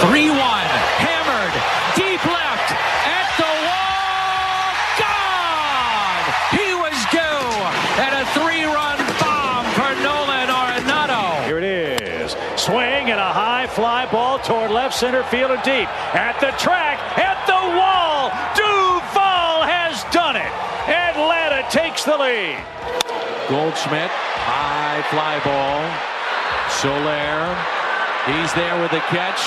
3 1. Hammered. Deep left. At the wall. Gone. He was due. at a three run bomb for Nolan Arenado. Here it is. Swing and a high fly ball toward left center field and deep. At the track. At the wall. Duvall has done it. Atlanta takes the lead. Goldschmidt. High fly ball. Soler. He's there with the catch.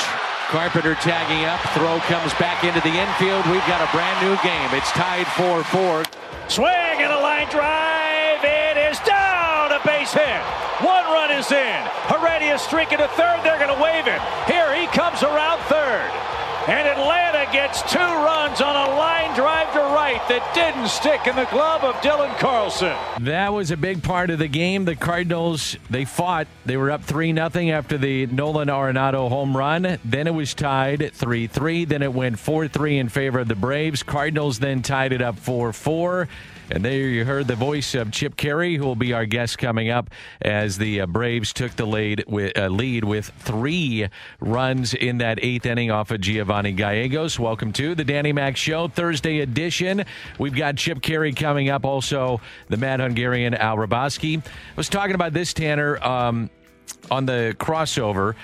Carpenter tagging up. Throw comes back into the infield. We've got a brand new game. It's tied 4 4. Swing and a line drive. It is down. A base hit. One run is in. Heredia streaking to third. They're going to wave it. Here he comes around third. And Atlanta gets two runs on a line drive to right that didn't stick in the glove of Dylan Carlson. That was a big part of the game. The Cardinals, they fought. They were up 3 0 after the Nolan Arenado home run. Then it was tied 3 3. Then it went 4 3 in favor of the Braves. Cardinals then tied it up 4 4. And there you heard the voice of Chip Caray, who will be our guest coming up as the uh, Braves took the lead with, uh, lead with three runs in that eighth inning off of Giovanni Gallegos. Welcome to the Danny Mac Show, Thursday edition. We've got Chip Caray coming up, also the Mad Hungarian Al Hrabosky. I was talking about this, Tanner, um, on the crossover.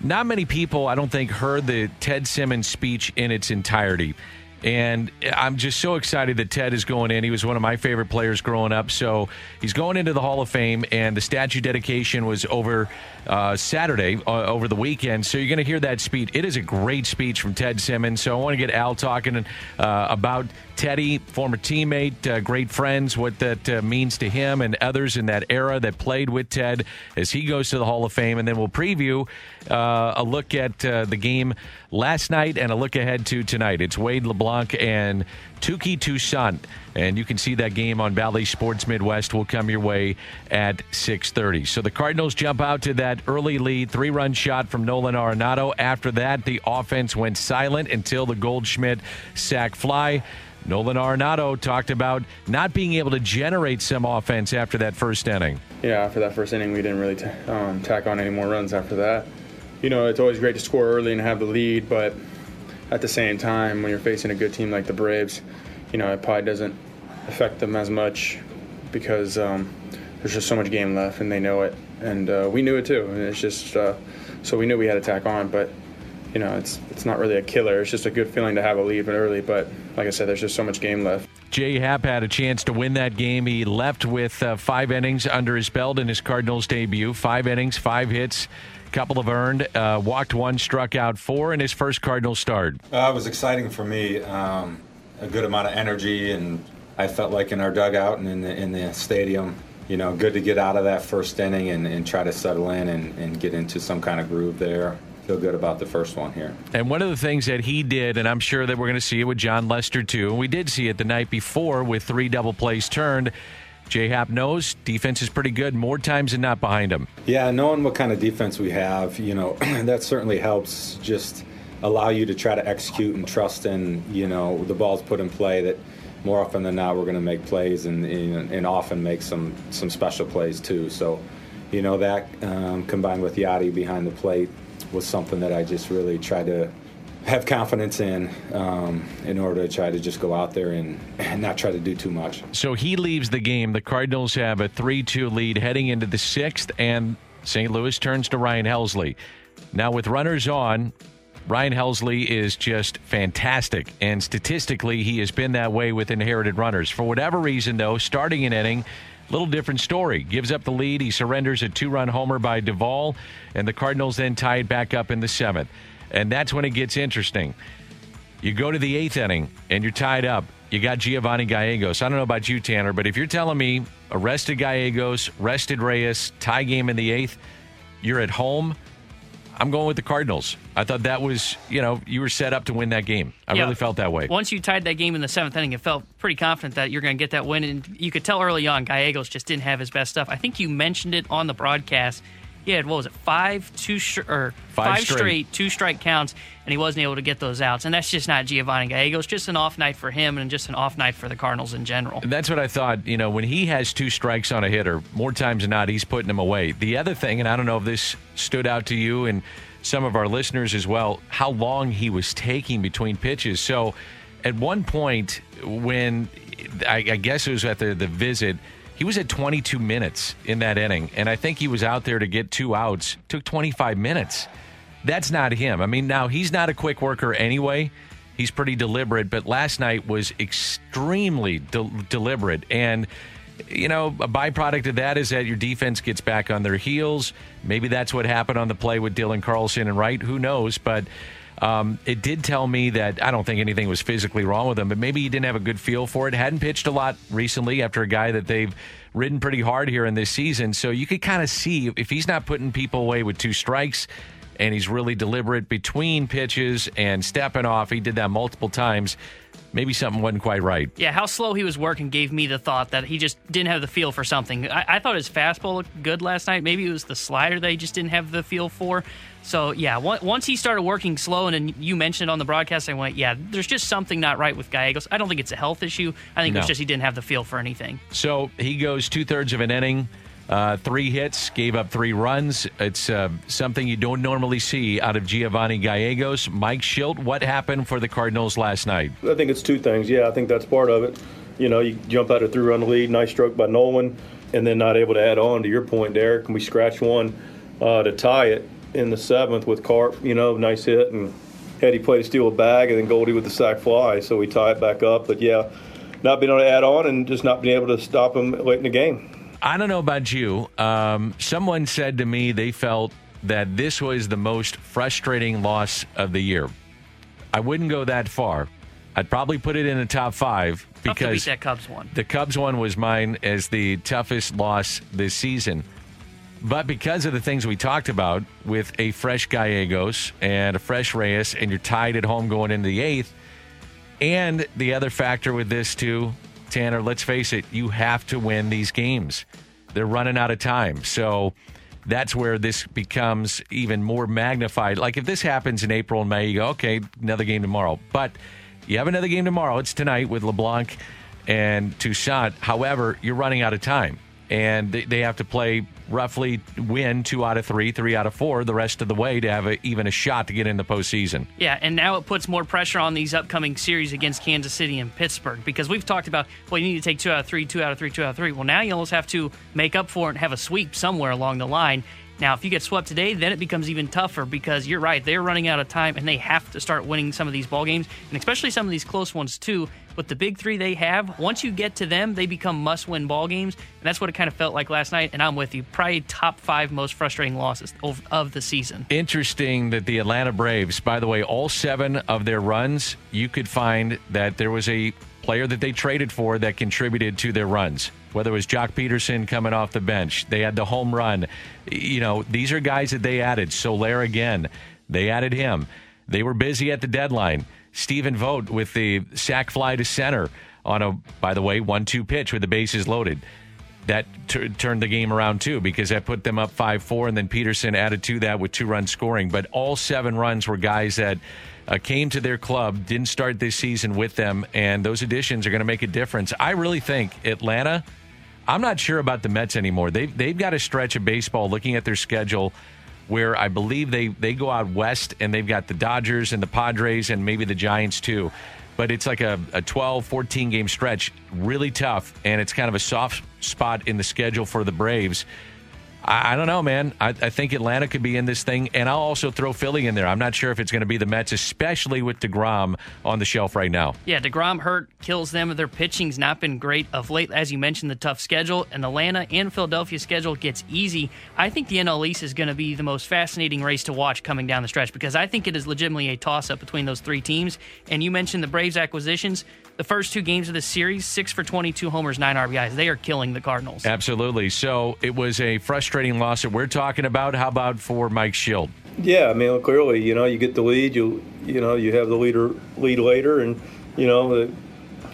Not many people, I don't think, heard the Ted Simmons speech in its entirety. And I'm just so excited that Ted is going in. He was one of my favorite players growing up. So he's going into the Hall of Fame, and the statue dedication was over uh, Saturday, uh, over the weekend. So you're going to hear that speech. It is a great speech from Ted Simmons. So I want to get Al talking uh, about Teddy, former teammate, uh, great friends, what that uh, means to him and others in that era that played with Ted as he goes to the Hall of Fame. And then we'll preview uh, a look at the game last night and a look ahead to tonight. It's Wade LeBlanc and Touki Toussaint. And you can see that game on Bally Sports Midwest will come your way at 6:30. So the Cardinals jump out to that early lead, three-run shot from Nolan Arenado. After that, the offense went silent until the Goldschmidt sac fly. Nolan Arenado talked about not being able to generate some offense after that first inning. Yeah, after that first inning, we didn't really t- um, tack on any more runs after that. You know, it's always great to score early and have the lead, but at the same time, when you're facing a good team like the Braves, you know, it probably doesn't affect them as much because um, there's just so much game left and they know it. And uh, we knew it too. And it's just, uh, so we knew we had to tack on, but you know, it's it's not really a killer. It's just a good feeling to have a lead early. But like I said, there's just so much game left. Jay Happ had a chance to win that game. He left with uh, five innings under his belt in his Cardinals debut. Five innings, five hits, couple of earned, uh, walked one, struck out four in his first Cardinals start. Uh, it was exciting for me. Um, a good amount of energy, and I felt like in our dugout and in the, in the stadium, you know, good to get out of that first inning and, and try to settle in and, and get into some kind of groove there feel good about the first one here. And one of the things that he did, and I'm sure that we're going to see it with Jon Lester too, and we did see it the night before with three double plays turned. J Happ knows defense is pretty good more times than not behind him. Yeah, knowing what kind of defense we have, you know, that certainly helps just allow you to try to execute and trust in, you know, the balls put in play that more often than not we're going to make plays and, and, and often make some, some special plays too. So, you know, that um, combined with Yadi behind the plate was something that I just really tried to have confidence in um, in order to try to just go out there and, and not try to do too much. So he leaves the game. The Cardinals have a 3 2 lead heading into the sixth, and St. Louis turns to Ryan Helsley. Now, with runners on, Ryan Helsley is just fantastic. And statistically, he has been that way with inherited runners. For whatever reason, though, starting an inning, Little different story. Gives up the lead. He surrenders a two run homer by Duvall, and the Cardinals then tie it back up in the seventh. And that's when it gets interesting. You go to the eighth inning and you're tied up. You got Giovanni Gallegos. I don't know about you, Tanner, but if you're telling me arrested Gallegos, rested Reyes, tie game in the eighth, you're at home. I'm going with the Cardinals. I thought that was, you know, you were set up to win that game. I yeah. really felt that way. Once you tied that game in the seventh inning, it felt pretty confident that you're going to get that win. And you could tell early on, Gallegos just didn't have his best stuff. I think you mentioned it on the broadcast. He had what was it, five two sh- or five, five straight. straight. two strike counts, and he wasn't able to get those outs. And that's just not Giovanni Gallegos. Just an off night for him, and just an off night for the Cardinals in general. That's what I thought. You know, when he has two strikes on a hitter, more times than not, he's putting them away. The other thing, and I don't know if this stood out to you and some of our listeners as well, how long he was taking between pitches. So, at one point, when I, I guess it was at the the visit he was at 22 minutes in that inning, and I think he was out there to get two outs. Took 25 minutes. That's not him. I mean, now he's not a quick worker anyway. He's pretty deliberate, but last night was extremely de- deliberate. And, you know, a byproduct of that is that your defense gets back on their heels. Maybe that's what happened on the play with Dylan Carlson and Wright. Who knows? But um, it did tell me that I don't think anything was physically wrong with him, but maybe he didn't have a good feel for it. Hadn't pitched a lot recently after a guy that they've ridden pretty hard here in this season. So you could kind of see if he's not putting people away with two strikes and he's really deliberate between pitches and stepping off. He did that multiple times maybe something wasn't quite right. Yeah, how slow he was working gave me the thought that he just didn't have the feel for something. I, I, thought his fastball looked good last night. Maybe it was the slider that he just didn't have the feel for. So yeah, once he started working slow, and you mentioned it on the broadcast, I went, yeah, there's just something not right with Gallegos. I don't think it's a health issue. I think no. it's just he didn't have the feel for anything. So he goes two thirds of an inning. Uh, three hits, gave up three runs. It's uh, something you don't normally see out of Giovanni Gallegos. Mike Shildt, what happened for the Cardinals last night? I think it's two things. Yeah, I think that's part of it. You know, you jump out a three run lead, nice stroke by Nolan, and then not able to add on to your point, Derek. And we scratch one uh, to tie it in the seventh with Carp, you know, nice hit. And Hetty played to steal a bag, and then Goldie with the sac fly. So we tie it back up. But yeah, not being able to add on and just not being able to stop him late in the game. I don't know about you. Um, someone said to me they felt that this was the most frustrating loss of the year. I wouldn't go that far. I'd probably put it in the top five because that Cubs one. The Cubs one was mine as the toughest loss this season. But because of the things we talked about with a fresh Gallegos and a fresh Reyes, and you're tied at home going into the eighth, and the other factor with this too Tanner, let's face it, you have to win these games. They're running out of time. So that's where this becomes even more magnified. Like if this happens in April and May, you go, okay, another game tomorrow. But you have another game tomorrow. It's tonight with LeBlanc and Toussaint. However, you're running out of time and they, have to play roughly win two out of three, three out of four the rest of the way to have a, even a shot to get in the postseason. Yeah, and now it puts more pressure on these upcoming series against Kansas City and Pittsburgh because we've talked about, well, you need to take two out of three, two out of three, two out of three. Well, now you almost have to make up for it and have a sweep somewhere along the line. Now, if you get swept today, then it becomes even tougher because you're right; they're running out of time, and they have to start winning some of these ball games, and especially some of these close ones too. With the big three they have, once you get to them, they become must-win ball games, and that's what it kind of felt like last night. And I'm with you; probably top five most frustrating losses of, of the season. Interesting that the Atlanta Braves, by the way, all seven of their runs, you could find that there was a player that they traded for that contributed to their runs whether it was Joc Pederson coming off the bench, they had the home run. You know, these are guys that they added. Soler again, they added him. They were busy at the deadline. Stephen Vogt with the sac fly to center on a, by the way, one-two pitch with the bases loaded. That t- turned the game around too because that put them up five four, and then Pederson added to that with two runs scoring. But all seven runs were guys that uh, came to their club, didn't start this season with them, and those additions are going to make a difference. I really think Atlanta I'm not sure about the Mets anymore. They've, they've got a stretch of baseball looking at their schedule where I believe they, they go out west and they've got the Dodgers and the Padres and maybe the Giants too. But it's like a, a 12, 14 game stretch, really tough. And it's kind of a soft spot in the schedule for the Braves. I, I don't know, man. I, I, think Atlanta could be in this thing, and I'll also throw Philly in there. I'm not sure if it's going to be the Mets, especially with Degrom on the shelf right now. Yeah, Degrom hurt kills them. Their pitching's not been great of late, as you mentioned. The tough schedule, and the Atlanta and Philadelphia schedule gets easy. I think the NL East is going to be the most fascinating race to watch coming down the stretch because I think it is legitimately a toss-up between those three teams. And you mentioned the Braves acquisitions the first two games of the series, six for 22 homers, nine RBIs. They are killing the Cardinals. Absolutely. So it was a frustrating frustrating loss that we're talking about. How about for Mike Shildt? Yeah, I mean, clearly, you know, you get the lead, you you know, you have the leader lead later, and you know, the,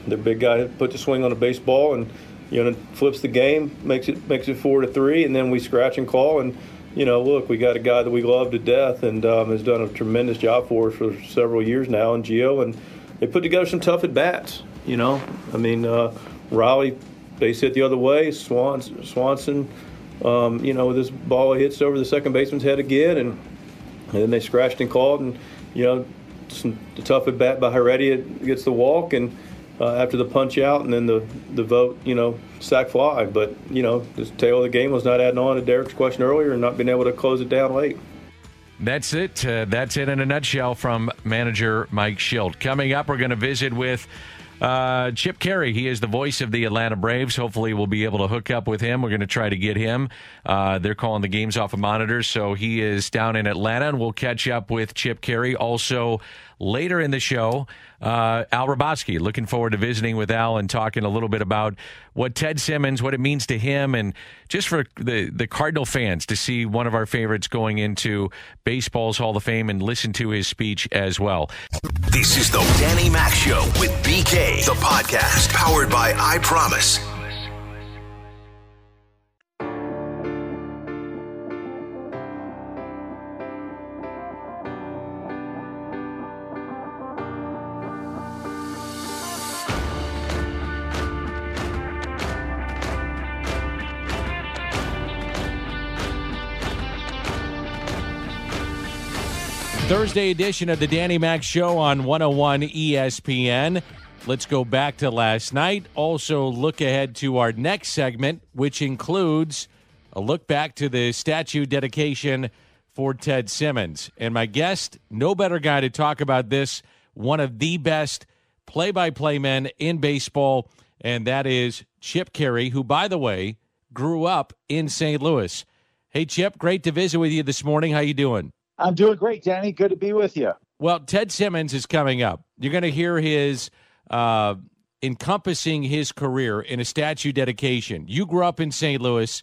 the big guy put the swing on a baseball and you know flips the game, makes it makes it four to three, and then we scratch and call and. You know, look, we got a guy that we love to death and um, has done a tremendous job for us for several years now, and Gio, and they put together some tough at bats. You know, I mean, uh, Riley base hit the other way. Swanson, Swanson um, you know, this ball hits over the second baseman's head again, and, and then they scratched and called, and you know, some the tough at bat by Heredia gets the walk, and uh, after the punch out, and then the the Vogt, you know, sac fly. But you know, the tail of the game was not adding on to Derek's question earlier, and not being able to close it down late. That's it. Uh, that's it in a nutshell from manager Mike Shildt. Coming up, we're going to visit with uh, Chip Caray, he is the voice of the Atlanta Braves. Hopefully, we'll be able to hook up with him. We're going to try to get him. Uh, they're calling the games off of monitors, so he is down in Atlanta, and we'll catch up with Chip Caray. Also, later in the show, uh, Al Hrabosky. Looking forward to visiting with Al and talking a little bit about what Ted Simmons, what it means to him, and just for the, the Cardinal fans to see one of our favorites going into baseball's Hall of Fame and listen to his speech as well. This is the Danny Mac Show with BK, the podcast powered by I Promise. Thursday edition of the Danny Mac Show on 101 ESPN. Let's go back to last night. Also, look ahead to our next segment, which includes a look back to the statue dedication for Ted Simmons. And my guest, no better guy to talk about this, one of the best play by play men in baseball, and that is Chip Caray, who, by the way, grew up in St. Louis. Hey, Chip, great to visit with you this morning. How you doing? I'm doing great, Danny. Good to be with you. Well, Ted Simmons is coming up. You're going to hear his uh, encompassing his career in a statue dedication. You grew up in St. Louis.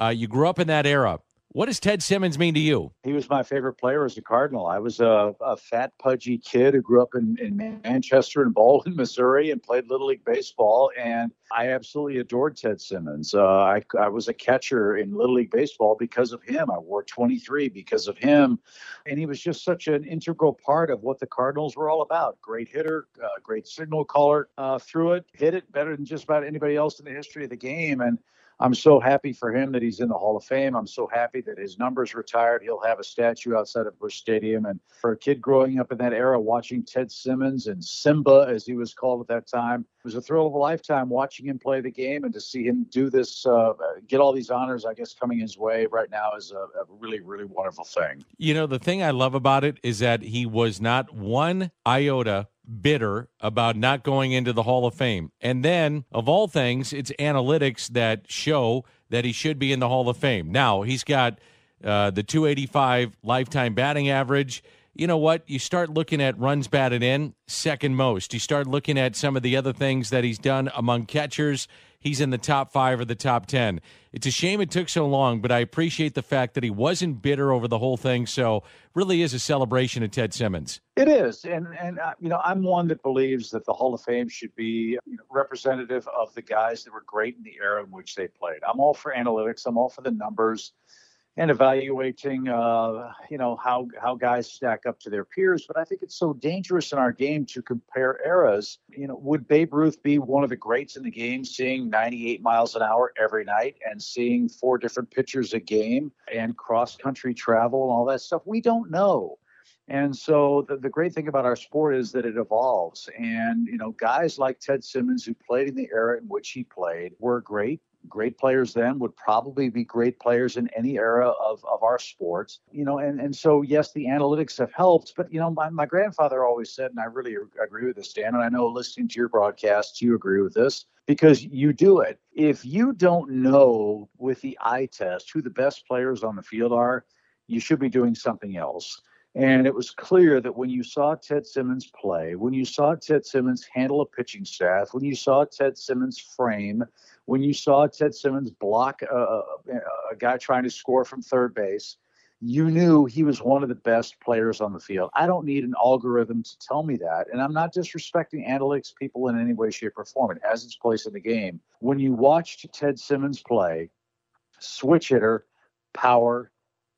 Uh, you grew up in that era. What does Ted Simmons mean to you? He was my favorite player as a Cardinal. I was a, a fat, pudgy kid who grew up in, in Manchester and Baldwin, Missouri, and played Little League Baseball. And I absolutely adored Ted Simmons. Uh, I, I was a catcher in Little League Baseball because of him. I wore 23 because of him. And he was just such an integral part of what the Cardinals were all about. Great hitter, uh, great signal caller, uh, threw it, hit it better than just about anybody else in the history of the game. And I'm so happy for him that he's in the Hall of Fame. I'm so happy that his number's retired. He'll have a statue outside of Busch Stadium. And for a kid growing up in that era, watching Ted Simmons and Simba, as he was called at that time, it was a thrill of a lifetime watching him play the game and to see him do this, uh, get all these honors, I guess, coming his way right now is a, a really, really wonderful thing. You know, the thing I love about it is that he was not one iota bitter about not going into the Hall of Fame. And then, of all things, it's analytics that show that he should be in the Hall of Fame. Now, he's got uh, the 285 lifetime batting average. You know what? You start looking at runs batted in, second most. You start looking at some of the other things that he's done among catchers he's in the top five or the top 10. It's a shame it took so long, but I appreciate the fact that he wasn't bitter over the whole thing. So, really is a celebration of Ted Simmons. It is. And, and uh, you know, I'm one that believes that the Hall of Fame should be representative of the guys that were great in the era in which they played. I'm all for analytics, I'm all for the numbers and evaluating, uh, you know, how how guys stack up to their peers. But I think it's so dangerous in our game to compare eras. You know, would Babe Ruth be one of the greats in the game, seeing 98 miles an hour every night and seeing four different pitchers a game and cross country travel and all that stuff? We don't know. And so the, the great thing about our sport is that it evolves. And, you know, guys like Ted Simmons, who played in the era in which he played, were great great players then would probably be great players in any era of, of our sports you know and, and so yes the analytics have helped but you know my, my grandfather always said and i really agree with this dan and i know listening to your broadcasts you agree with this because you do it if you don't know with the eye test who the best players on the field are you should be doing something else and it was clear that when you saw Ted Simmons play, when you saw Ted Simmons handle a pitching staff, when you saw Ted Simmons frame, when you saw Ted Simmons block a, a, guy trying to score from third base, you knew he was one of the best players on the field. I don't need an algorithm to tell me that. And I'm not disrespecting analytics people in any way, shape, or form. It has its place in the game. When you watched Ted Simmons play, switch hitter, power,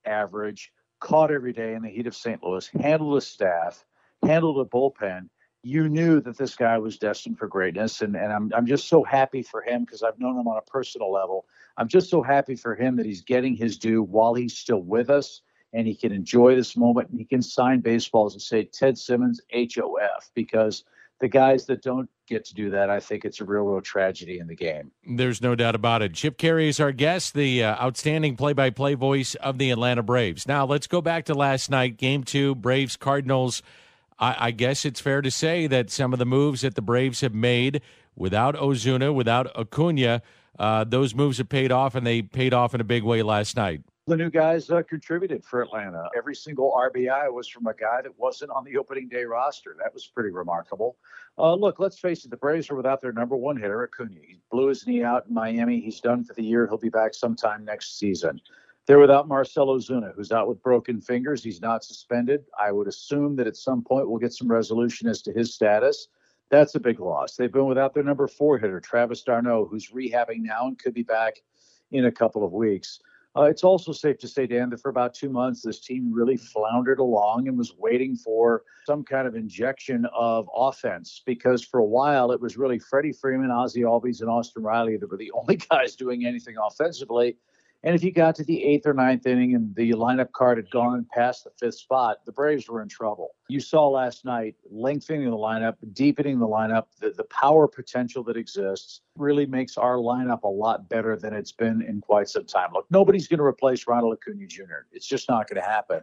average, caught every day in the heat of St. Louis, handled a staff, handled a bullpen, you knew that this guy was destined for greatness. And, and I'm, I'm just so happy for him because I've known him on a personal level. I'm just so happy for him that he's getting his due while he's still with us and he can enjoy this moment and he can sign baseballs and say Ted Simmons HOF because the guys that don't get to do that, I think it's a real, real tragedy in the game. There's no doubt about it. Chip Caray is our guest, the uh, outstanding play by play voice of the Atlanta Braves. Now, let's go back to last night, game two, Braves Cardinals. I, I guess it's fair to say that some of the moves that the Braves have made without Ozuna, without Acuna, uh, those moves have paid off, and they paid off in a big way last night. The new guys uh, contributed for Atlanta. Every single RBI was from a guy that wasn't on the opening day roster. That was pretty remarkable. Uh, look, let's face it, the Braves are without their number one hitter, Acuna. He blew his knee out in Miami. He's done for the year. He'll be back sometime next season. They're without Marcell Ozuna, who's out with broken fingers. He's not suspended. I would assume that at some point we'll get some resolution as to his status. That's a big loss. They've been without their number four hitter, Travis d'Arnaud, who's rehabbing now and could be back in a couple of weeks. Uh, it's also safe to say, Dan, that for about two months, this team really floundered along and was waiting for some kind of injection of offense because for a while it was really Freddie Freeman, Ozzie Albies, and Austin Riley that were the only guys doing anything offensively. And if you got to the eighth or ninth inning and the lineup card had gone past the fifth spot, the Braves were in trouble. You saw last night lengthening the lineup, deepening the lineup, the, the power potential that exists really makes our lineup a lot better than it's been in quite some time. Look, nobody's going to replace Ronald Acuna Jr., it's just not going to happen.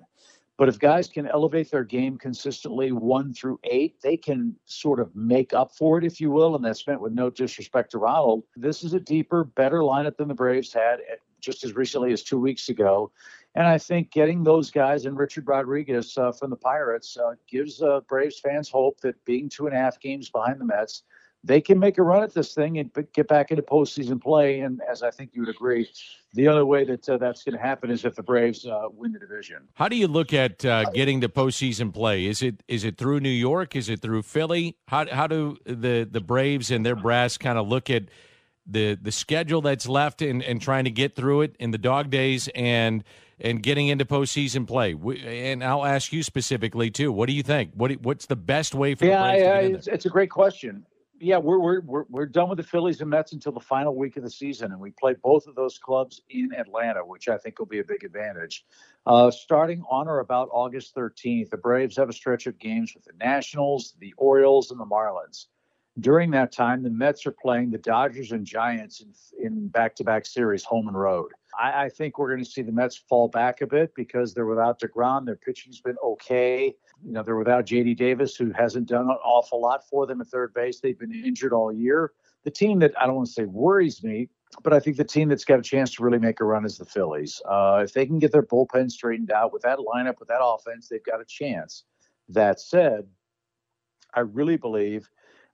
But if guys can elevate their game consistently one through eight, they can sort of make up for it, if you will. And that's meant with no disrespect to Ronald. This is a deeper, better lineup than the Braves had just as recently as two weeks ago. And I think getting those guys and Richard Rodriguez uh, from the Pirates uh, gives uh, Braves fans hope that being two and a half games behind the Mets, they can make a run at this thing and get back into postseason play. And as I think you would agree, the only way that uh, that's going to happen is if the Braves uh, win the division. How do you look at uh, getting to postseason play? Is it is it through New York? Is it through Philly? How how do the the Braves and their brass kind of look at the the schedule that's left and, and trying to get through it in the dog days and and getting into postseason play. And I'll ask you specifically too. What do you think? What what's the best way for yeah, the yeah, it's, it's, a great question. Yeah, we're, we're we're we're done with the Phillies and Mets until the final week of the season, and we play both of those clubs in Atlanta, which I think will be a big advantage. Uh, starting on or about August 13th, the Braves have a stretch of games with the Nationals, the Orioles, and the Marlins. During that time, the Mets are playing the Dodgers and Giants in, in back-to-back series, home and road. I, I think we're going to see the Mets fall back a bit because they're without Degrom. Their pitching's been okay. You know, they're without J.D. Davis, who hasn't done an awful lot for them at third base. They've been injured all year. The team that I don't want to say worries me, but I think the team that's got a chance to really make a run is the Phillies. Uh, if they can get their bullpen straightened out with that lineup, with that offense, they've got a chance. That said, I really believe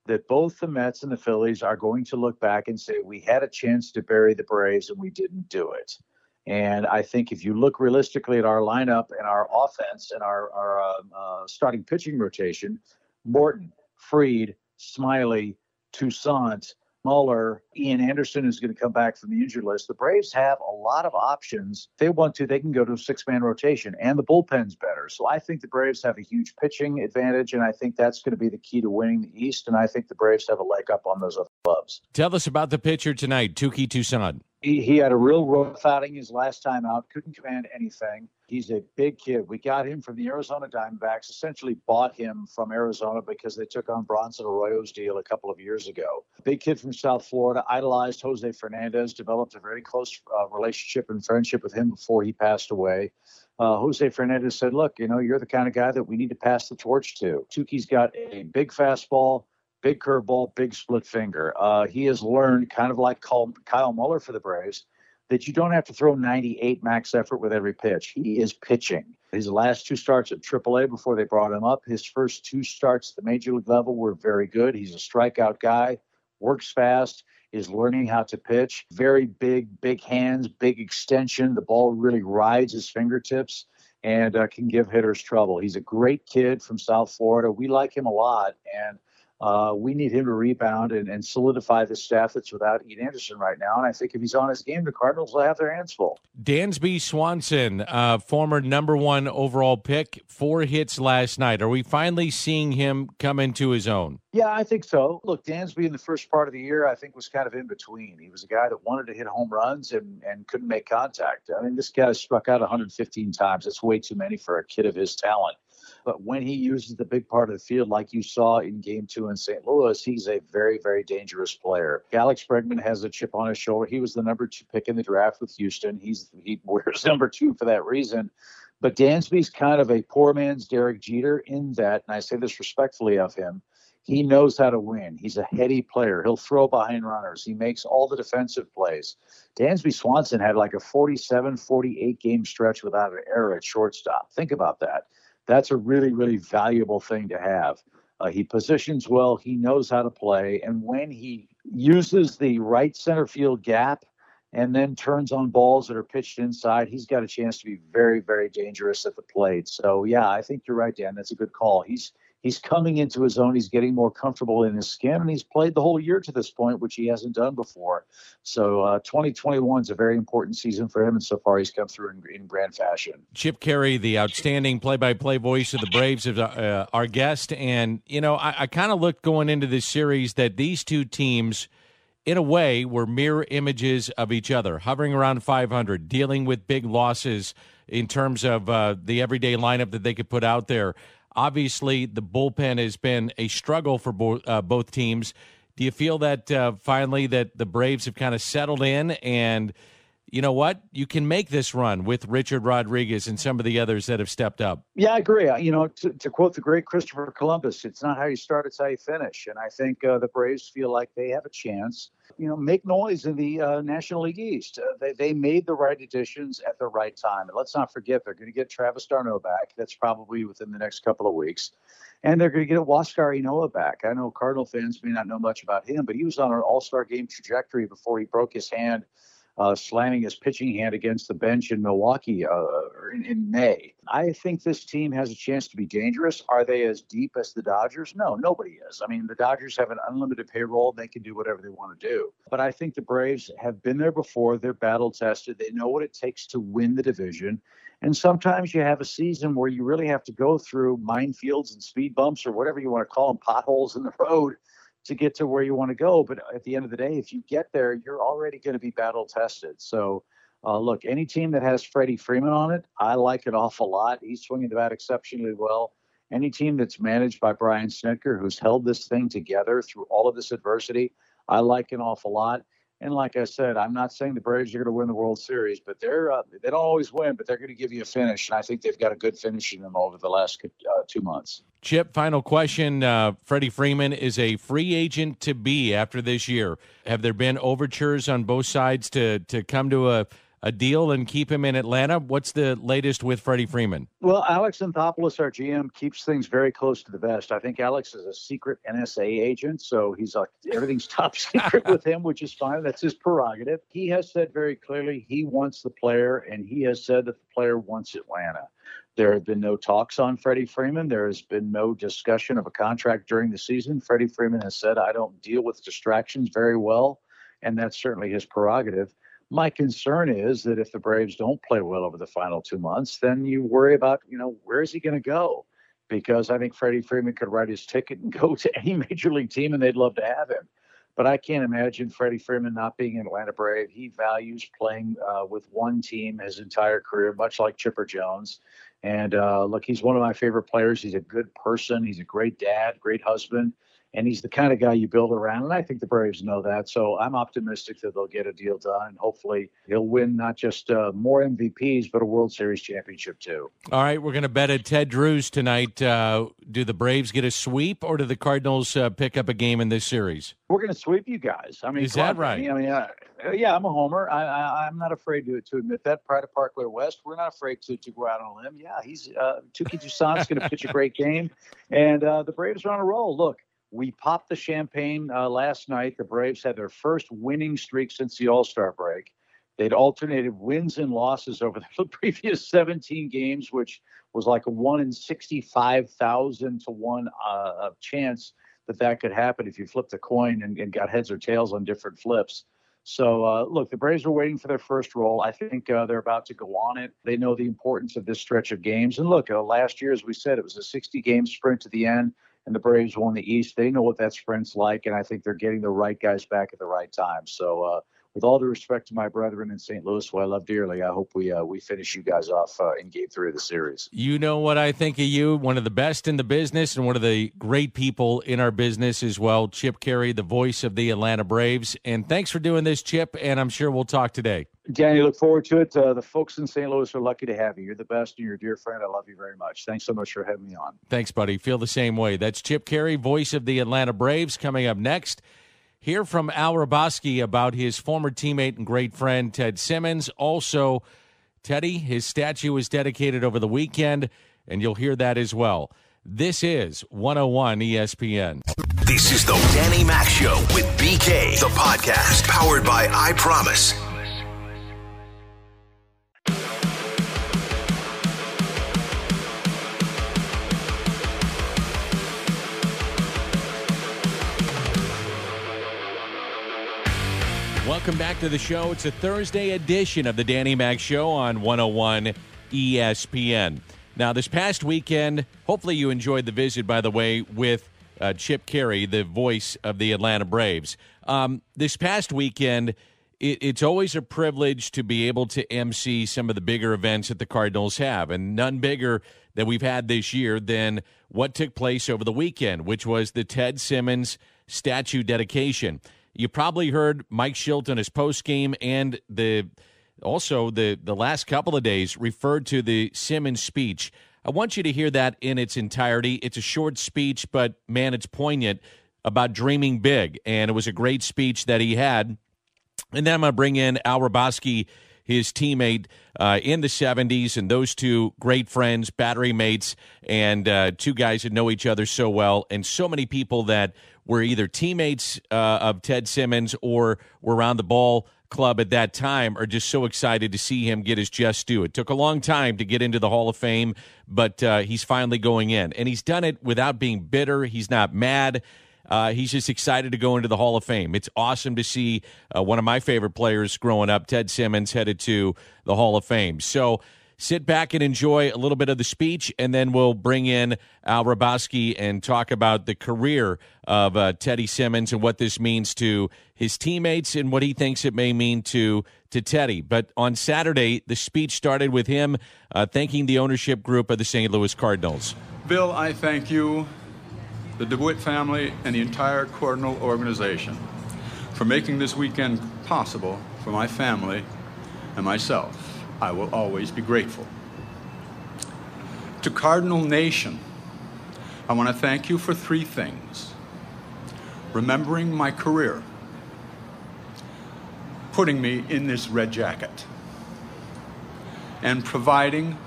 that both the Mets and the Phillies are going to look back and say, we had a chance to bury the Braves and we didn't do it. And I think if you look realistically at our lineup and our offense and our, our uh, uh, starting pitching rotation, Morton, Fried, Smyly, Toussaint, Muller, Ian Anderson is going to come back from the injury list. The Braves have a lot of options. If they want to, they can go to a six man rotation, and the bullpen's better. So I think the Braves have a huge pitching advantage, and I think that's going to be the key to winning the East. And I think the Braves have a leg up on those other clubs. Tell us about the pitcher tonight, Touki Toussaint he, he had a real rough outing his last time out, couldn't command anything. He's a big kid. We got him from the Arizona Diamondbacks, essentially bought him from Arizona because they took on Bronson Arroyo's deal a couple of years ago. Big kid from South Florida, idolized Jose Fernandez, developed a very close uh, relationship and friendship with him before he passed away. Uh, Jose Fernandez said, Look, you know, you're the kind of guy that we need to pass the torch to. Touki's got a big fastball, big curveball, big split finger. Uh, he has learned, kind of like Kyle Muller for the Braves, that you don't have to throw 98 max effort with every pitch. He is pitching. His last two starts at AAA before they brought him up, his first two starts at the major league level were very good. He's a strikeout guy, works fast, is learning how to pitch. Very big, big hands, big extension. The ball really rides his fingertips and uh, can give hitters trouble. He's a great kid from South Florida. We like him a lot, and uh, we need him to rebound and, and solidify the staff that's without Ian Anderson right now. And I think if he's on his game, the Cardinals will have their hands full. Dansby Swanson, uh, former number one overall pick, four hits last night. Are we finally seeing him come into his own? Yeah, I think so. Look, Dansby in the first part of the year, I think was kind of in between. He was a guy that wanted to hit home runs and, and couldn't make contact. I mean, this guy struck out 115 times. That's way too many for a kid of his talent. But when he uses the big part of the field, like you saw in game two in St. Louis, he's a very, very dangerous player. Alex Bregman has a chip on his shoulder. He was the number two pick in the draft with Houston. He's he wears number two for that reason. But Dansby's kind of a poor man's Derek Jeter in that, and I say this respectfully of him, he knows how to win. He's a heady player. He'll throw behind runners. He makes all the defensive plays. Dansby Swanson had like a 47, 48 game stretch without an error at shortstop. Think about that that's a really, really valuable thing to have. Uh, he positions well, he knows how to play, and when he uses the right center field gap and then turns on balls that are pitched inside, he's got a chance to be very, very dangerous at the plate. So, yeah, I think you're right, Dan. That's a good call. He's he's coming into his own. He's getting more comfortable in his skin, and he's played the whole year to this point, which he hasn't done before. So uh, 2021 is a very important season for him, and so far he's come through in, in grand fashion. Chip Caray, the outstanding play-by-play voice of the Braves, is uh, our guest, and you know I, I kind of looked going into this series that these two teams. In a way, were mirror images of each other, hovering around 500, dealing with big losses in terms of uh, the everyday lineup that they could put out there. Obviously, the bullpen has been a struggle for bo- uh, both teams. Do you feel that uh, finally that the Braves have kind of settled in and you know what? You can make this run with Richard Rodriguez and some of the others that have stepped up. Yeah, I agree. You know, to, to quote the great Christopher Columbus, it's not how you start, it's how you finish. And I think uh, the Braves feel like they have a chance. You know, make noise in the uh, National League East. Uh, they, they made the right additions at the right time. And let's not forget, they're going to get Travis d'Arnaud back. That's probably within the next couple of weeks. And they're going to get Huascar Ynoa back. I know Cardinal fans may not know much about him, but he was on an all star game trajectory before he broke his hand uh, slamming his pitching hand against the bench in Milwaukee uh, in, in, May. I think this team has a chance to be dangerous. Are they as deep as the Dodgers? No, nobody is. I mean, the Dodgers have an unlimited payroll. They can do whatever they want to do. But I think the Braves have been there before. They're battle tested. They know what it takes to win the division. And sometimes you have a season where you really have to go through minefields and speed bumps or whatever you want to call them, potholes in the road to get to where you want to go. But at the end of the day, if you get there, you're already going to be battle tested. So, uh, look, any team that has Freddie Freeman on it, I like an awful lot. He's swinging the bat exceptionally well. Any team that's managed by Brian Snitker, who's held this thing together through all of this adversity, I like an awful lot. And like I said, I'm not saying the Braves are going to win the World Series, but they're uh, they don't always win, but they're going to give you a finish, and I think they've got a good finish in them over the last uh, two months. Chip, final question. Uh, Freddie Freeman is a free agent to be after this year. Have there been overtures on both sides to to come to a a deal and keep him in Atlanta? What's the latest with Freddie Freeman? Well, Alex Anthopoulos, our GM, keeps things very close to the vest. I think Alex is a secret NSA agent, so he's like everything's top secret with him, which is fine. That's his prerogative. He has said very clearly he wants the player, and he has said that the player wants Atlanta. There have been no talks on Freddie Freeman. There has been no discussion of a contract during the season. Freddie Freeman has said, I don't deal with distractions very well, and that's certainly his prerogative. My concern is that if the Braves don't play well over the final two months, then you worry about, you know, where is he going to go? Because I think Freddie Freeman could write his ticket and go to any major league team, and they'd love to have him. But I can't imagine Freddie Freeman not being an Atlanta Brave. He values playing uh, with one team his entire career, much like Chipper Jones. And uh, look, he's one of my favorite players. He's a good person. He's a great dad, great husband and he's the kind of guy you build around. And I think the Braves know that. So I'm optimistic that they'll get a deal done, and hopefully he'll win not just uh, more MVPs, but a World Series championship too. All right, we're going to bet at Ted Drewes tonight. Uh, do the Braves get a sweep, or do the Cardinals uh, pick up a game in this series? We're going to sweep you guys. I mean, is that right? I mean, uh, yeah, I'm a homer. I, am not afraid to, to admit that. Pride of Parkway West, we're not afraid to, to go out on a limb. Yeah, he's uh, Touki Toussaint's going to pitch a great game, and uh, the Braves are on a roll. Look we popped the champagne uh, last night. The Braves had their first winning streak since the All Star break. They'd alternated wins and losses over the previous 17 games, which was like a one in 65,000 to one uh, chance that that could happen if you flipped a coin and, and got heads or tails on different flips. So, uh, look, the Braves are waiting for their first roll. I think uh, they're about to go on it. They know the importance of this stretch of games. And look, uh, last year, as we said, it was a 60 game sprint to the end, and the Braves won the East. They know what that sprint's like, and I think they're getting the right guys back at the right time. So, uh, with all due respect to my brethren in St. Louis, who I love dearly, I hope we uh, we finish you guys off uh, in Game Three of the series. You know what I think of you, one of the best in the business and one of the great people in our business as well. Chip Caray, the voice of the Atlanta Braves, and thanks for doing this, Chip. And I'm sure we'll talk today. Danny, look forward to it. Uh, the folks in St. Louis are lucky to have you. You're the best, and you're a dear friend. I love you very much. Thanks so much for having me on. Thanks, buddy. Feel the same way. That's Chip Caray, voice of the Atlanta Braves, coming up next. Hear from Al Hrabosky about his former teammate and great friend, Ted Simmons. Also, Teddy, his statue was dedicated over the weekend, and you'll hear that as well. This is 101 ESPN. This is the Danny Mac Show with BK, the podcast powered by I Promise. Welcome back to the show. It's a Thursday edition of the Danny Mac Show on 101 ESPN. Now, this past weekend, hopefully you enjoyed the visit, by the way, with uh, Chip Caray, the voice of the Atlanta Braves. Um, this past weekend, it, it's always a privilege to be able to MC some of the bigger events that the Cardinals have, and none bigger that we've had this year than what took place over the weekend, which was the Ted Simmons statue dedication. You probably heard Mike Shildt in his post game and the also the the last couple of days referred to the Simmons speech. I want you to hear that in its entirety. It's a short speech, but man, it's poignant about dreaming big, and it was a great speech that he had. And then I'm going to bring in Al Hrabosky, his teammate uh, in the 70s, and those two great friends, battery mates, and uh, two guys that know each other so well, and so many people that were either teammates uh, of Ted Simmons or were around the ball club at that time are just so excited to see him get his just due. It took a long time to get into the Hall of Fame, but uh, he's finally going in. And he's done it without being bitter. He's not mad. Uh, he's just excited to go into the Hall of Fame. It's awesome to see uh, one of my favorite players growing up, Ted Simmons, headed to the Hall of Fame. So, sit back and enjoy a little bit of the speech, and then we'll bring in Al Hrabosky and talk about the career of uh, Teddy Simmons and what this means to his teammates and what he thinks it may mean to to Teddy. But on Saturday, the speech started with him uh, thanking the ownership group of the St. Louis Cardinals. Bill, I thank you, the DeWitt family, and the entire Cardinal organization for making this weekend possible for my family and myself. I will always be grateful. To Cardinal Nation, I want to thank you for three things remembering my career, putting me in this red jacket, and providing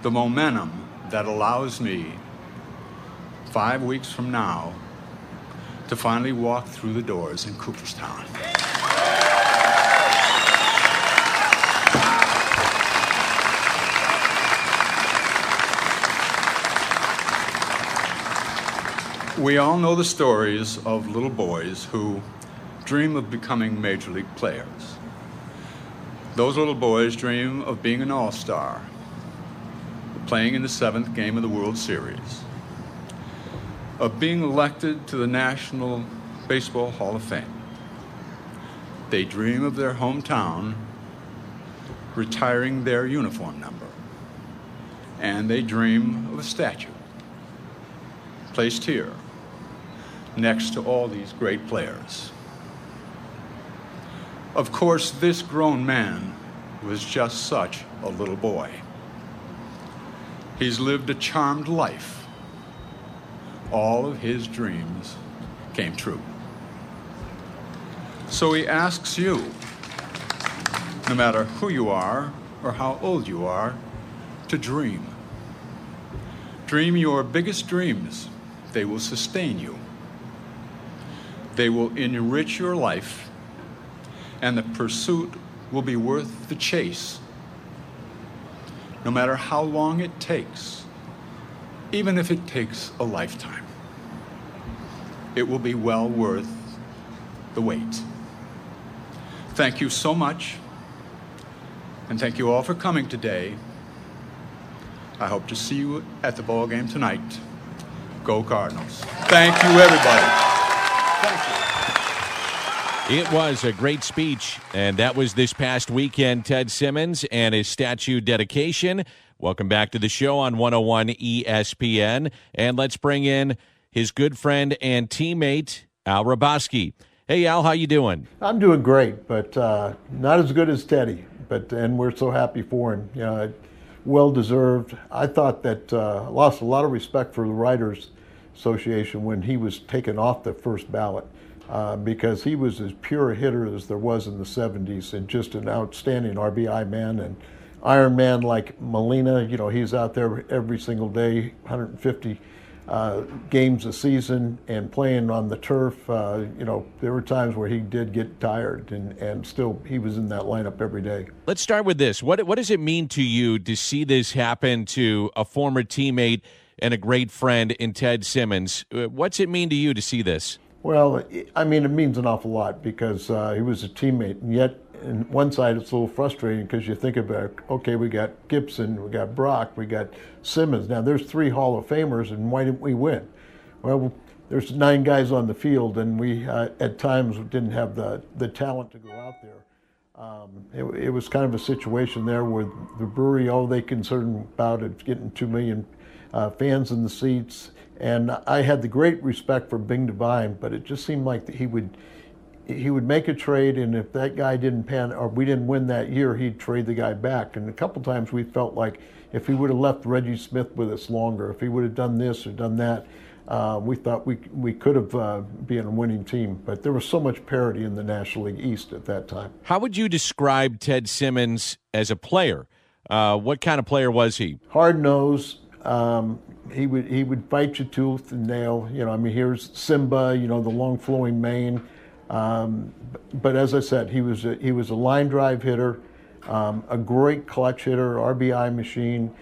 the momentum that allows me, five weeks from now, to finally walk through the doors in Cooperstown. We all know the stories of little boys who dream of becoming major league players. Those little boys dream of being an all star, playing in the seventh game of the World Series, of being elected to the National Baseball Hall of Fame. They dream of their hometown retiring their uniform number, and they dream of a statue placed here next to all these great players. Of course, this grown man was just such a little boy. He's lived a charmed life. All of his dreams came true. So he asks you, no matter who you are or how old you are, to dream. Dream your biggest dreams they will sustain you They will enrich your life, and the pursuit will be worth the chase, no matter how long it takes, even if it takes a lifetime. It will be well worth the wait. Thank you so much, and thank you all for coming today. I hope to see you at the ball game tonight. Go Cardinals. Thank you, everybody. It was a great speech, and that was this past weekend. Ted Simmons and his statue dedication. Welcome back to the show on 101 ESPN. And let's bring in his good friend and teammate, Al Hrabosky. Hey, Al, how you doing? I'm doing great, but uh, not as good as Teddy. But and we're so happy for him. You know, well deserved. I thought that uh, lost a lot of respect for the Writers Association when he was taken off the first ballot. Uh, because he was as pure a hitter as there was in the 70s and just an outstanding RBI man and Iron Man like Molina. You know, he's out there every single day, 150 uh, games a season and playing on the turf. Uh, you know, there were times where he did get tired and, and still he was in that lineup every day. Let's start with this. What, what does it mean to you to see this happen to a former teammate and a great friend in Ted Simmons? Uh, what's it mean to you to see this? Well, I mean, it means an awful lot because uh, he was a teammate, and yet, on one side, it's a little frustrating because you think about, okay, we got Gibson, we got Brock, we got Simmons. Now, there's three Hall of Famers, and why didn't we win? Well, there's nine guys on the field, and we uh, at times didn't have the, the talent to go out there. Um, it, it, was kind of a situation there where the brewery, all they concerned about is getting two million uh, fans in the seats and I had the great respect for Bing Devine, but it just seemed like he would he would make a trade, and if that guy didn't pan or we didn't win that year, he'd trade the guy back. And a couple times we felt like if he would have left Reggie Smith with us longer, if he would have done this or done that, uh, we thought we we could have uh, been a winning team. But there was so much parity in the National League East at that time. How would you describe Ted Simmons as a player? Uh, what kind of player was he? Hard nosed, um, he would he would fight you tooth and nail. You know, I mean, here's Simba. You know, the long flowing mane. Um, but as I said, he was a, he was a line drive hitter, um, a great clutch hitter, RBI machine.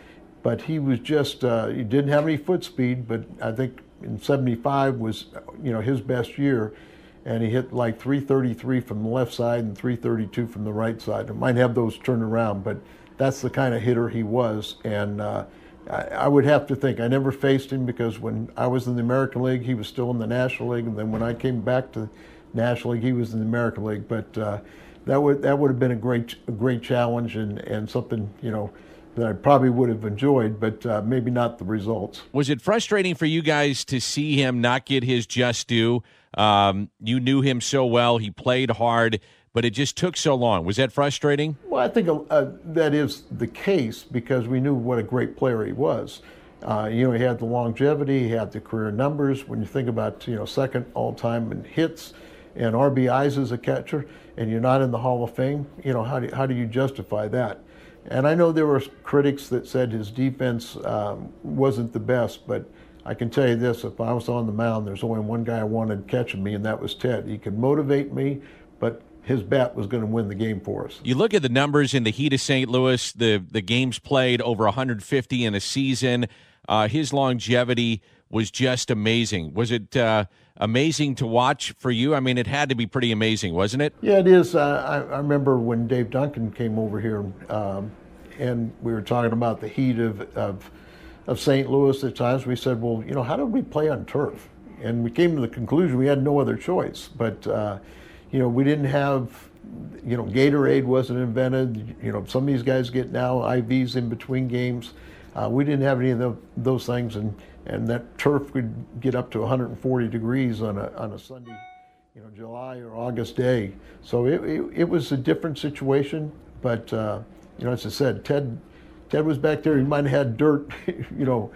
But he was just uh, he didn't have any foot speed. But I think in '75 was you know his best year, and he hit like 333 from the left side and 332 from the right side. It might have those turned around, but that's the kind of hitter he was, and. Uh, I, would have to think. I never faced him because when I was in the American League, he was still in the National League, and then when I came back to National League, he was in the American League. But uh, that would that would have been a great a great challenge and, and something you know that I probably would have enjoyed, but uh, maybe not the results. Was it frustrating for you guys to see him not get his just due? Um, you knew him so well; he played hard but it just took so long. Was that frustrating? Well, I think uh, that is the case because we knew what a great player he was. Uh, you know, he had the longevity, he had the career numbers. When you think about, you know, second all time in hits and RBIs as a catcher, and you're not in the Hall of Fame, you know, how do, how do you justify that? And I know there were critics that said his defense um, wasn't the best, but I can tell you this if I was on the mound, there's only one guy I wanted catching me, and that was Ted. He could motivate me, but his bat was going to win the game for us. You look at the numbers in the heat of St. Louis, the the games played over 150 in a season. Uh, his longevity was just amazing. Was it uh, amazing to watch for you? I mean, it had to be pretty amazing, wasn't it? Yeah, it is. I, I, remember when Dave Duncan came over here, um, and we were talking about the heat of, of of St. Louis. At times, we said, "Well, you know, how did we play on turf?" And we came to the conclusion we had no other choice, but uh, you know, we didn't have, you know, Gatorade wasn't invented. You know, some of these guys get now IVs in between games. Uh, we didn't have any of the, those things, and, and that turf could get up to 140 degrees on a, on a Sunday, you know, July or August day. So it, it, it was a different situation, but, uh, you know, as I said, Ted, Ted was back there. He might have had dirt, you know,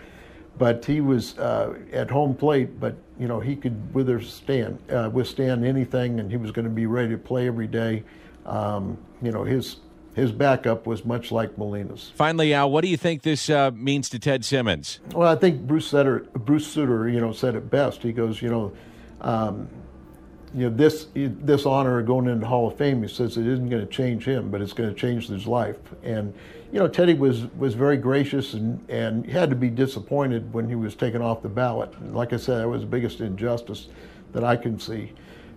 but he was uh, at home plate. But you know he could withstand uh, withstand anything, and he was going to be ready to play every day. Um, you know his his backup was much like Molina's. Finally, Al, what do you think this uh, means to Ted Simmons? Well, I think Bruce Sutter, Bruce Sutter, you know, said it best. He goes, you know, um, you know, this this honor going into the Hall of Fame, he says it isn't going to change him, but it's going to change his life. And you know, Teddy was was very gracious and and had to be disappointed when he was taken off the ballot. And like I said, that was the biggest injustice that I can see.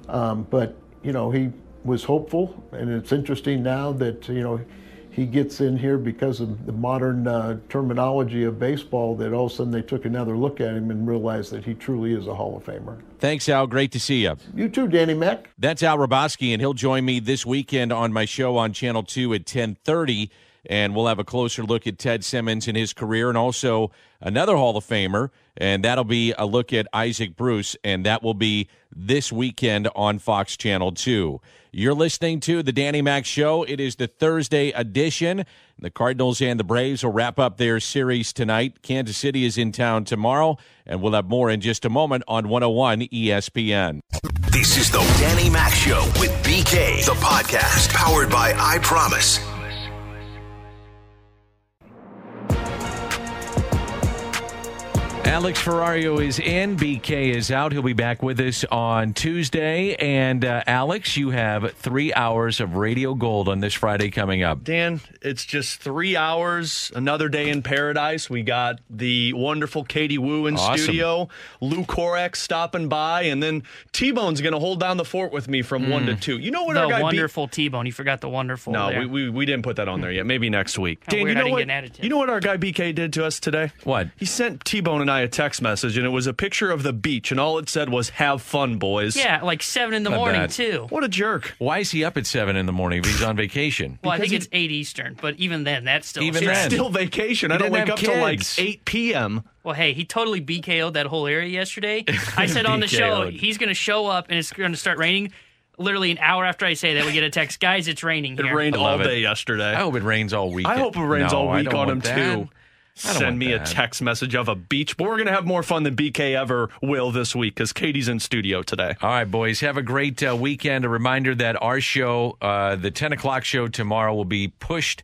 Um, but you know, he was hopeful, and it's interesting now that you know he gets in here because of the modern uh, terminology of baseball that all of a sudden they took another look at him and realized that he truly is a Hall of Famer. Thanks, Al. Great to see you. You too, Danny Mac. That's Al Hrabosky, and he'll join me this weekend on my show on Channel 2 at 1030 and we'll have a closer look at Ted Simmons and his career and also another Hall of Famer, and that'll be a look at Isaac Bruce, and that will be this weekend on Fox Channel 2. You're listening to the Danny Mac Show. It is the Thursday edition. The Cardinals and the Braves will wrap up their series tonight. Kansas City is in town tomorrow, and we'll have more in just a moment on 101 ESPN. This is the Danny Mac Show with BK, the podcast powered by I Promise. Alex Ferrario is in. BK is out. He'll be back with us on Tuesday. And uh, Alex, you have three hours of radio gold on this Friday coming up. Dan, it's just three hours. Another day in paradise. We got the wonderful Katie Woo in Awesome. studio. Lou Korac stopping by, and then T Bone's going to hold down the fort with me from one to two. You know what the our guy wonderful T-bone. You forgot the wonderful. No, there. we, we, we didn't put that on there yet. Maybe next week. Kinda Dan, you know what? get an attitude. You know what our guy BK did to us today? What? He sent T Bone and I a text message, and it was a picture of the beach, and all it said was "Have fun, boys." yeah, like seven in the Not morning bad. too. What a jerk. Why is he up at 7 in the morning if he's on vacation? Well, I think Because it's eight Eastern, but even then, that's still Even it's then. Still vacation. I don't doesn't wake up have till like kids. 8 p.m. Well, hey, he totally BKO'd that whole area yesterday. I said on the show BKO'd. he's going to show up and it's going to start raining. Literally an hour after I say that, we get a text, guys, it's raining It here. rained all love it. day yesterday. I hope it rains all week. I hope it rains No, all I week don't on him want that. too. Send me a text message of a beach, but we're gonna have more fun than BK ever will this week because Katie's in studio today. All right, boys, have a great uh, weekend. A reminder that our show, uh, the 10 o'clock show tomorrow, will be pushed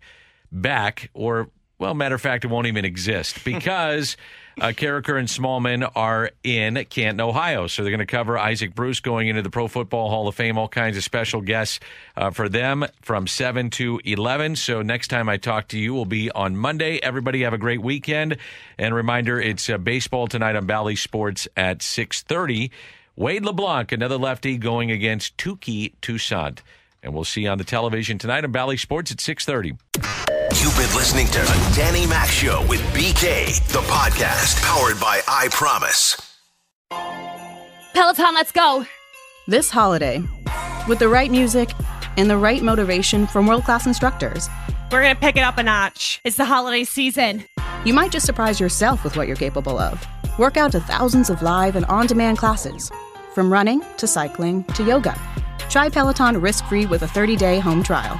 back, or, well, matter of fact, it won't even exist because uh, Carricker and Smallman are in Canton, Ohio. So they're going to cover Isaac Bruce going into the Pro Football Hall of Fame, all kinds of special guests uh, for them from 7 to 11. So next time I talk to you will be on Monday. Everybody have a great weekend. And reminder, it's uh, baseball tonight on Bally Sports at 630. Wade LeBlanc, another lefty, going against Touki Toussaint. And we'll see you on the television tonight on Bally Sports at 630. You've been listening to the Danny Mac Show with BK, the podcast powered by I Promise. Peloton, let's go! This holiday, with the right music and the right motivation from world class instructors, We're gonna pick it up a notch. It's the holiday season. you might just surprise yourself with what you're capable of. Work out to thousands of live and on demand classes, from running to cycling to yoga. Try Peloton risk free with a 30 day home trial.